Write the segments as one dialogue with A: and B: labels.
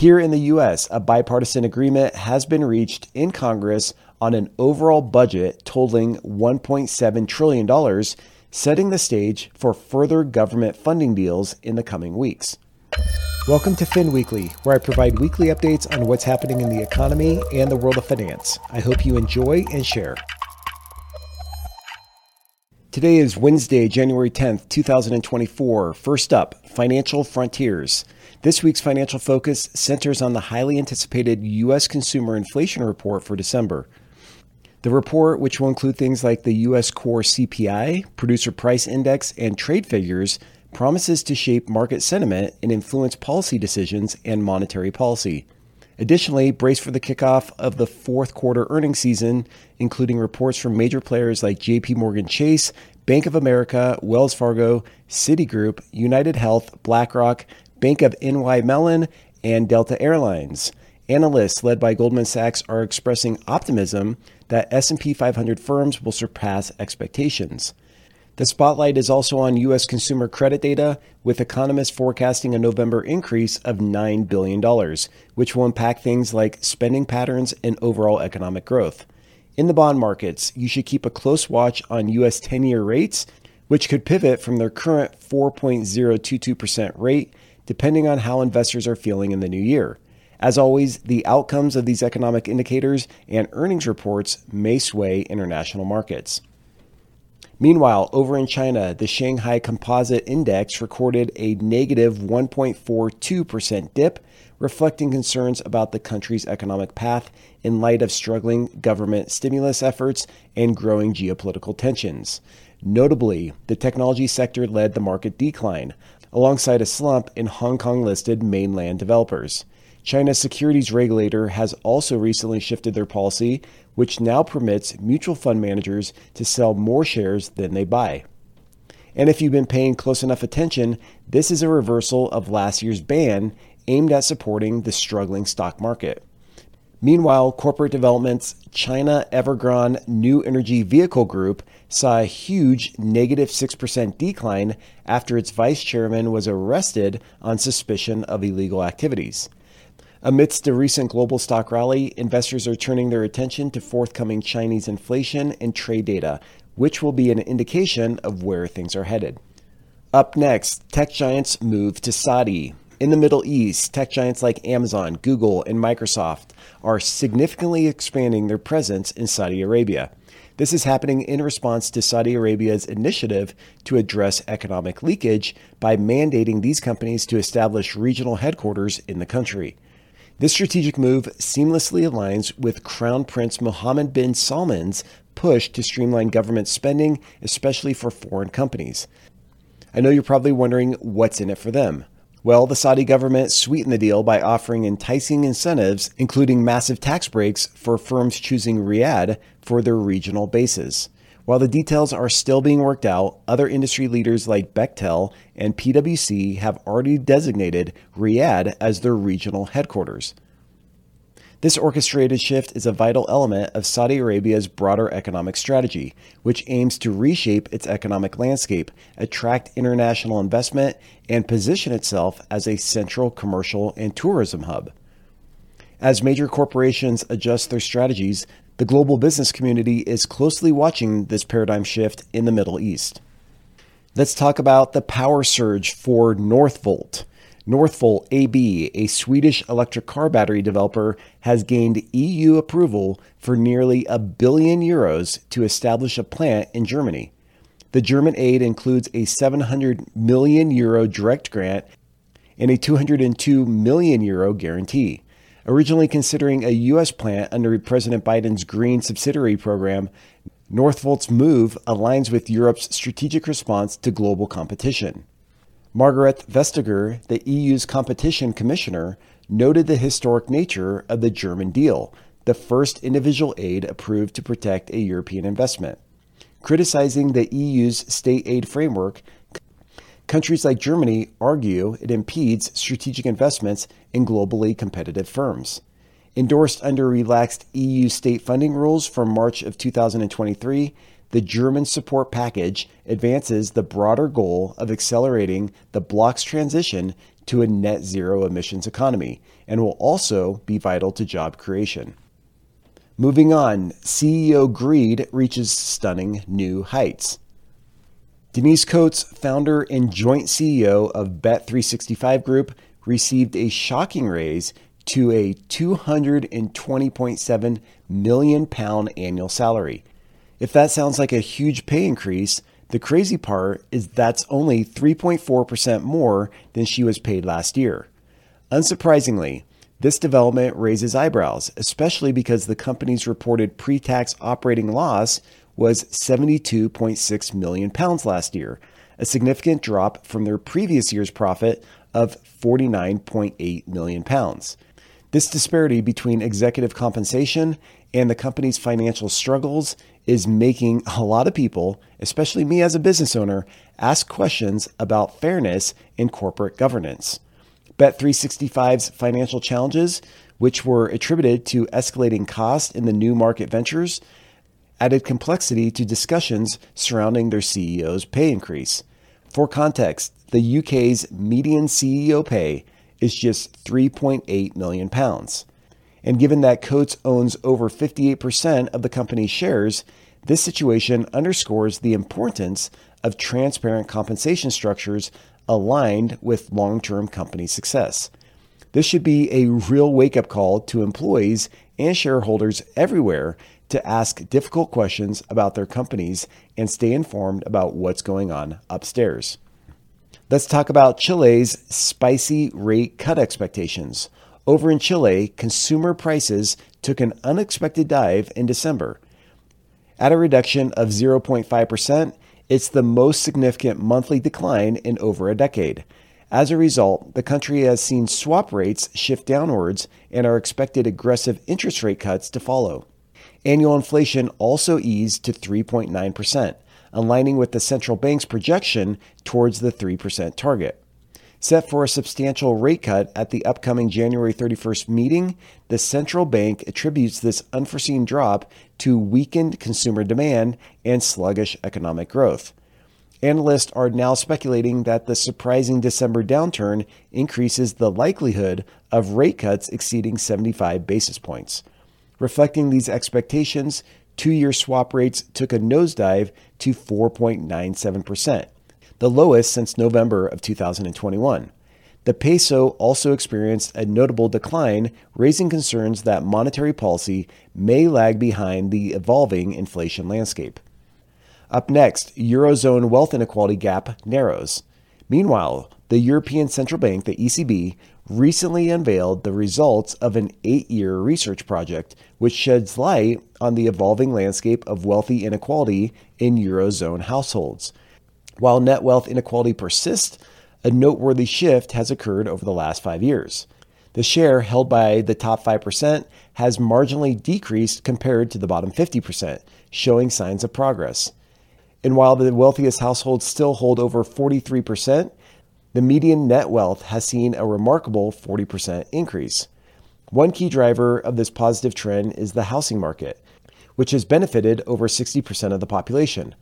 A: Here in the U.S., a bipartisan agreement has been reached in Congress on an overall budget totaling $1.7 trillion, setting the stage for further government funding deals in the coming weeks. Welcome to FinWeekly, where I provide weekly updates on what's happening in the economy and the world of finance. I hope you enjoy and share. Today is Wednesday, January 10th, 2024. First up, Financial Frontiers. This week's financial focus centers on the highly anticipated U.S. consumer inflation report for December. The report, which will include things like the U.S. core CPI, producer price index, and trade figures, promises to shape market sentiment and influence policy decisions and monetary policy. Additionally, brace for the kickoff of the fourth quarter earnings season, including reports from major players like JP Morgan Chase, Bank of America, Wells Fargo, Citigroup, United Health, BlackRock, Bank of NY Mellon, and Delta Airlines. Analysts led by Goldman Sachs are expressing optimism that S&P 500 firms will surpass expectations. The spotlight is also on U.S. consumer credit data, with economists forecasting a November increase of $9 billion, which will impact things like spending patterns and overall economic growth. In the bond markets, you should keep a close watch on U.S. 10 year rates, which could pivot from their current 4.022% rate, depending on how investors are feeling in the new year. As always, the outcomes of these economic indicators and earnings reports may sway international markets. Meanwhile, over in China, the Shanghai Composite Index recorded a negative 1.42% dip, reflecting concerns about the country's economic path in light of struggling government stimulus efforts and growing geopolitical tensions. Notably, the technology sector led the market decline, alongside a slump in Hong Kong listed mainland developers. China's securities regulator has also recently shifted their policy, which now permits mutual fund managers to sell more shares than they buy. And if you've been paying close enough attention, this is a reversal of last year's ban aimed at supporting the struggling stock market. Meanwhile, corporate developments China Evergrande New Energy Vehicle Group saw a huge negative 6% decline after its vice chairman was arrested on suspicion of illegal activities. Amidst the recent global stock rally, investors are turning their attention to forthcoming Chinese inflation and trade data, which will be an indication of where things are headed. Up next, tech giants move to Saudi. In the Middle East, tech giants like Amazon, Google, and Microsoft are significantly expanding their presence in Saudi Arabia. This is happening in response to Saudi Arabia's initiative to address economic leakage by mandating these companies to establish regional headquarters in the country. This strategic move seamlessly aligns with Crown Prince Mohammed bin Salman's push to streamline government spending, especially for foreign companies. I know you're probably wondering what's in it for them. Well, the Saudi government sweetened the deal by offering enticing incentives, including massive tax breaks for firms choosing Riyadh for their regional bases. While the details are still being worked out, other industry leaders like Bechtel and PwC have already designated Riyadh as their regional headquarters. This orchestrated shift is a vital element of Saudi Arabia's broader economic strategy, which aims to reshape its economic landscape, attract international investment, and position itself as a central commercial and tourism hub. As major corporations adjust their strategies, the global business community is closely watching this paradigm shift in the Middle East. Let's talk about the power surge for Northvolt. Northvolt AB, a Swedish electric car battery developer, has gained EU approval for nearly a billion euros to establish a plant in Germany. The German aid includes a 700 million euro direct grant and a 202 million euro guarantee. Originally considering a U.S. plant under President Biden's Green Subsidiary Program, Northvolt's move aligns with Europe's strategic response to global competition. Margaret Vestager, the EU's competition commissioner, noted the historic nature of the German deal, the first individual aid approved to protect a European investment. Criticizing the EU's state aid framework, Countries like Germany argue it impedes strategic investments in globally competitive firms. Endorsed under relaxed EU state funding rules from March of 2023, the German support package advances the broader goal of accelerating the bloc's transition to a net zero emissions economy and will also be vital to job creation. Moving on, CEO greed reaches stunning new heights. Denise Coates, founder and joint CEO of Bet365 Group, received a shocking raise to a 220.7 million pound annual salary. If that sounds like a huge pay increase, the crazy part is that's only 3.4% more than she was paid last year. Unsurprisingly, this development raises eyebrows, especially because the company's reported pre-tax operating loss was 72.6 million pounds last year, a significant drop from their previous year's profit of 49.8 million pounds. This disparity between executive compensation and the company's financial struggles is making a lot of people, especially me as a business owner, ask questions about fairness in corporate governance. Bet365's financial challenges, which were attributed to escalating costs in the new market ventures, added complexity to discussions surrounding their CEO's pay increase. For context, the UK's median CEO pay is just 3.8 million pounds. And given that Coates owns over 58% of the company's shares, this situation underscores the importance of transparent compensation structures aligned with long term company success. This should be a real wake up call to employees and shareholders everywhere to ask difficult questions about their companies and stay informed about what's going on upstairs. Let's talk about Chile's spicy rate cut expectations. Over in Chile, consumer prices took an unexpected dive in December. At a reduction of 0.5%, it's the most significant monthly decline in over a decade. As a result, the country has seen swap rates shift downwards and are expected aggressive interest rate cuts to follow. Annual inflation also eased to 3.9%, aligning with the central bank's projection towards the 3% target. Set for a substantial rate cut at the upcoming January 31st meeting, the central bank attributes this unforeseen drop to weakened consumer demand and sluggish economic growth. Analysts are now speculating that the surprising December downturn increases the likelihood of rate cuts exceeding 75 basis points. Reflecting these expectations, two year swap rates took a nosedive to 4.97%, the lowest since November of 2021. The peso also experienced a notable decline, raising concerns that monetary policy may lag behind the evolving inflation landscape. Up next, Eurozone wealth inequality gap narrows. Meanwhile, the European Central Bank, the ECB, recently unveiled the results of an eight year research project which sheds light on the evolving landscape of wealthy inequality in Eurozone households. While net wealth inequality persists, a noteworthy shift has occurred over the last five years. The share held by the top 5% has marginally decreased compared to the bottom 50%, showing signs of progress. And while the wealthiest households still hold over 43%, the median net wealth has seen a remarkable 40% increase. One key driver of this positive trend is the housing market, which has benefited over 60% of the population.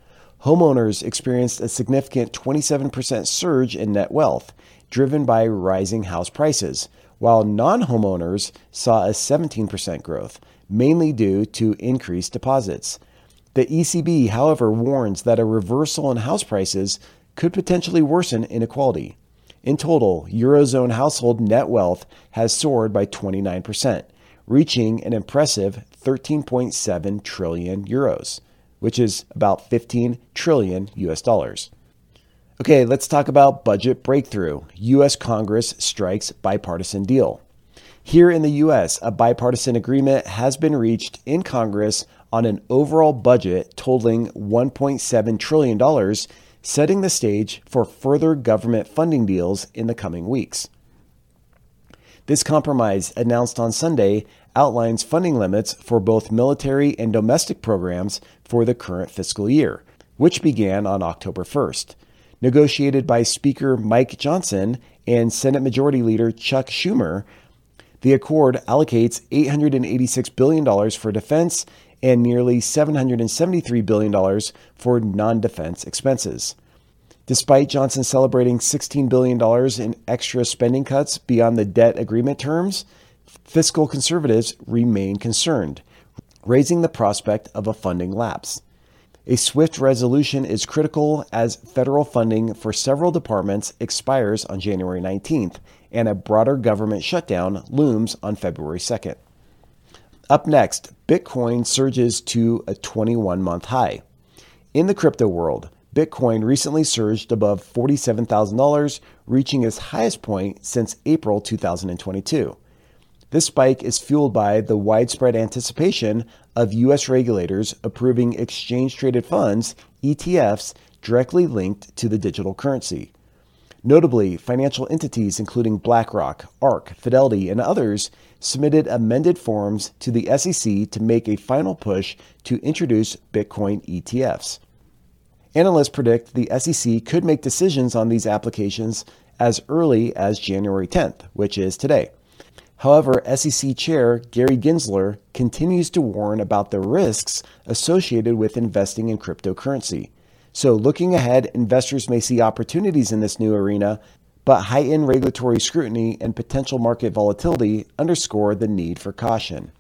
A: Homeowners experienced a significant 27% surge in net wealth, driven by rising house prices, while non homeowners saw a 17% growth, mainly due to increased deposits. The ECB, however, warns that a reversal in house prices could potentially worsen inequality. In total, Eurozone household net wealth has soared by 29%, reaching an impressive 13.7 trillion euros, which is about 15 trillion US dollars. Okay, let's talk about budget breakthrough. US Congress strikes bipartisan deal. Here in the US, a bipartisan agreement has been reached in Congress on an overall budget totaling $1.7 trillion setting the stage for further government funding deals in the coming weeks. This compromise, announced on Sunday, outlines funding limits for both military and domestic programs for the current fiscal year, which began on October 1st. Negotiated by Speaker Mike Johnson and Senate Majority Leader Chuck Schumer, the accord allocates $886 billion for defense and nearly $773 billion for non defense expenses. Despite Johnson celebrating $16 billion in extra spending cuts beyond the debt agreement terms, fiscal conservatives remain concerned, raising the prospect of a funding lapse. A swift resolution is critical as federal funding for several departments expires on January 19th and a broader government shutdown looms on February 2nd. Up next, Bitcoin surges to a 21 month high. In the crypto world, Bitcoin recently surged above $47,000, reaching its highest point since April 2022. This spike is fueled by the widespread anticipation of U.S. regulators approving exchange traded funds, ETFs, directly linked to the digital currency. Notably, financial entities including BlackRock, ARK, Fidelity, and others submitted amended forms to the SEC to make a final push to introduce Bitcoin ETFs. Analysts predict the SEC could make decisions on these applications as early as January 10th, which is today. However, SEC Chair Gary Gensler continues to warn about the risks associated with investing in cryptocurrency. So, looking ahead, investors may see opportunities in this new arena, but heightened regulatory scrutiny and potential market volatility underscore the need for caution.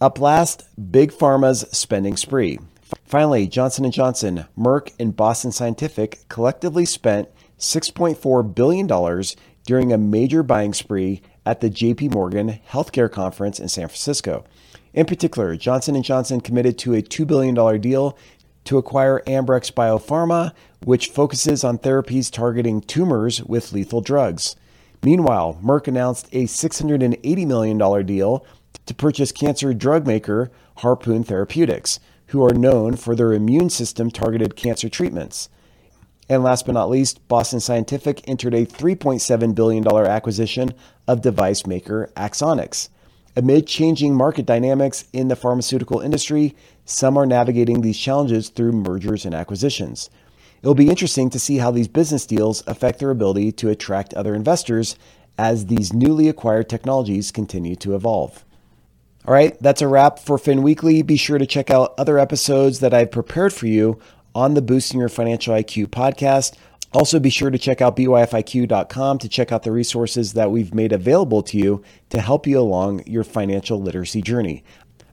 A: Up last, Big Pharma's spending spree. Finally, Johnson & Johnson, Merck, and Boston Scientific collectively spent $6.4 billion during a major buying spree at the JP Morgan Healthcare Conference in San Francisco. In particular, Johnson & Johnson committed to a $2 billion deal to acquire Ambrx Biopharma, which focuses on therapies targeting tumors with lethal drugs. Meanwhile, Merck announced a $680 million deal to purchase cancer drug maker Harpoon Therapeutics, who are known for their immune system targeted cancer treatments. And last but not least, Boston Scientific entered a $3.7 billion acquisition of device maker Axonics. Amid changing market dynamics in the pharmaceutical industry, some are navigating these challenges through mergers and acquisitions. It'll be interesting to see how these business deals affect their ability to attract other investors as these newly acquired technologies continue to evolve. All right, that's a wrap for FinWeekly. Be sure to check out other episodes that I've prepared for you on the Boosting Your Financial IQ podcast. Also, be sure to check out byfiq.com to check out the resources that we've made available to you to help you along your financial literacy journey.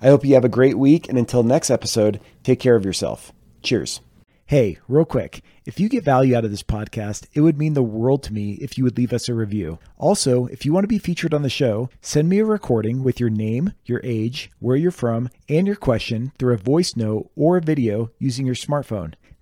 A: I hope you have a great week, and until next episode, take care of yourself. Cheers. Hey, real quick, if you get value out of this podcast, it would mean the world to me if you would leave us a review. Also, if you want to be featured on the show, send me a recording with your name, your age, where you're from, and your question through a voice note or a video using your smartphone.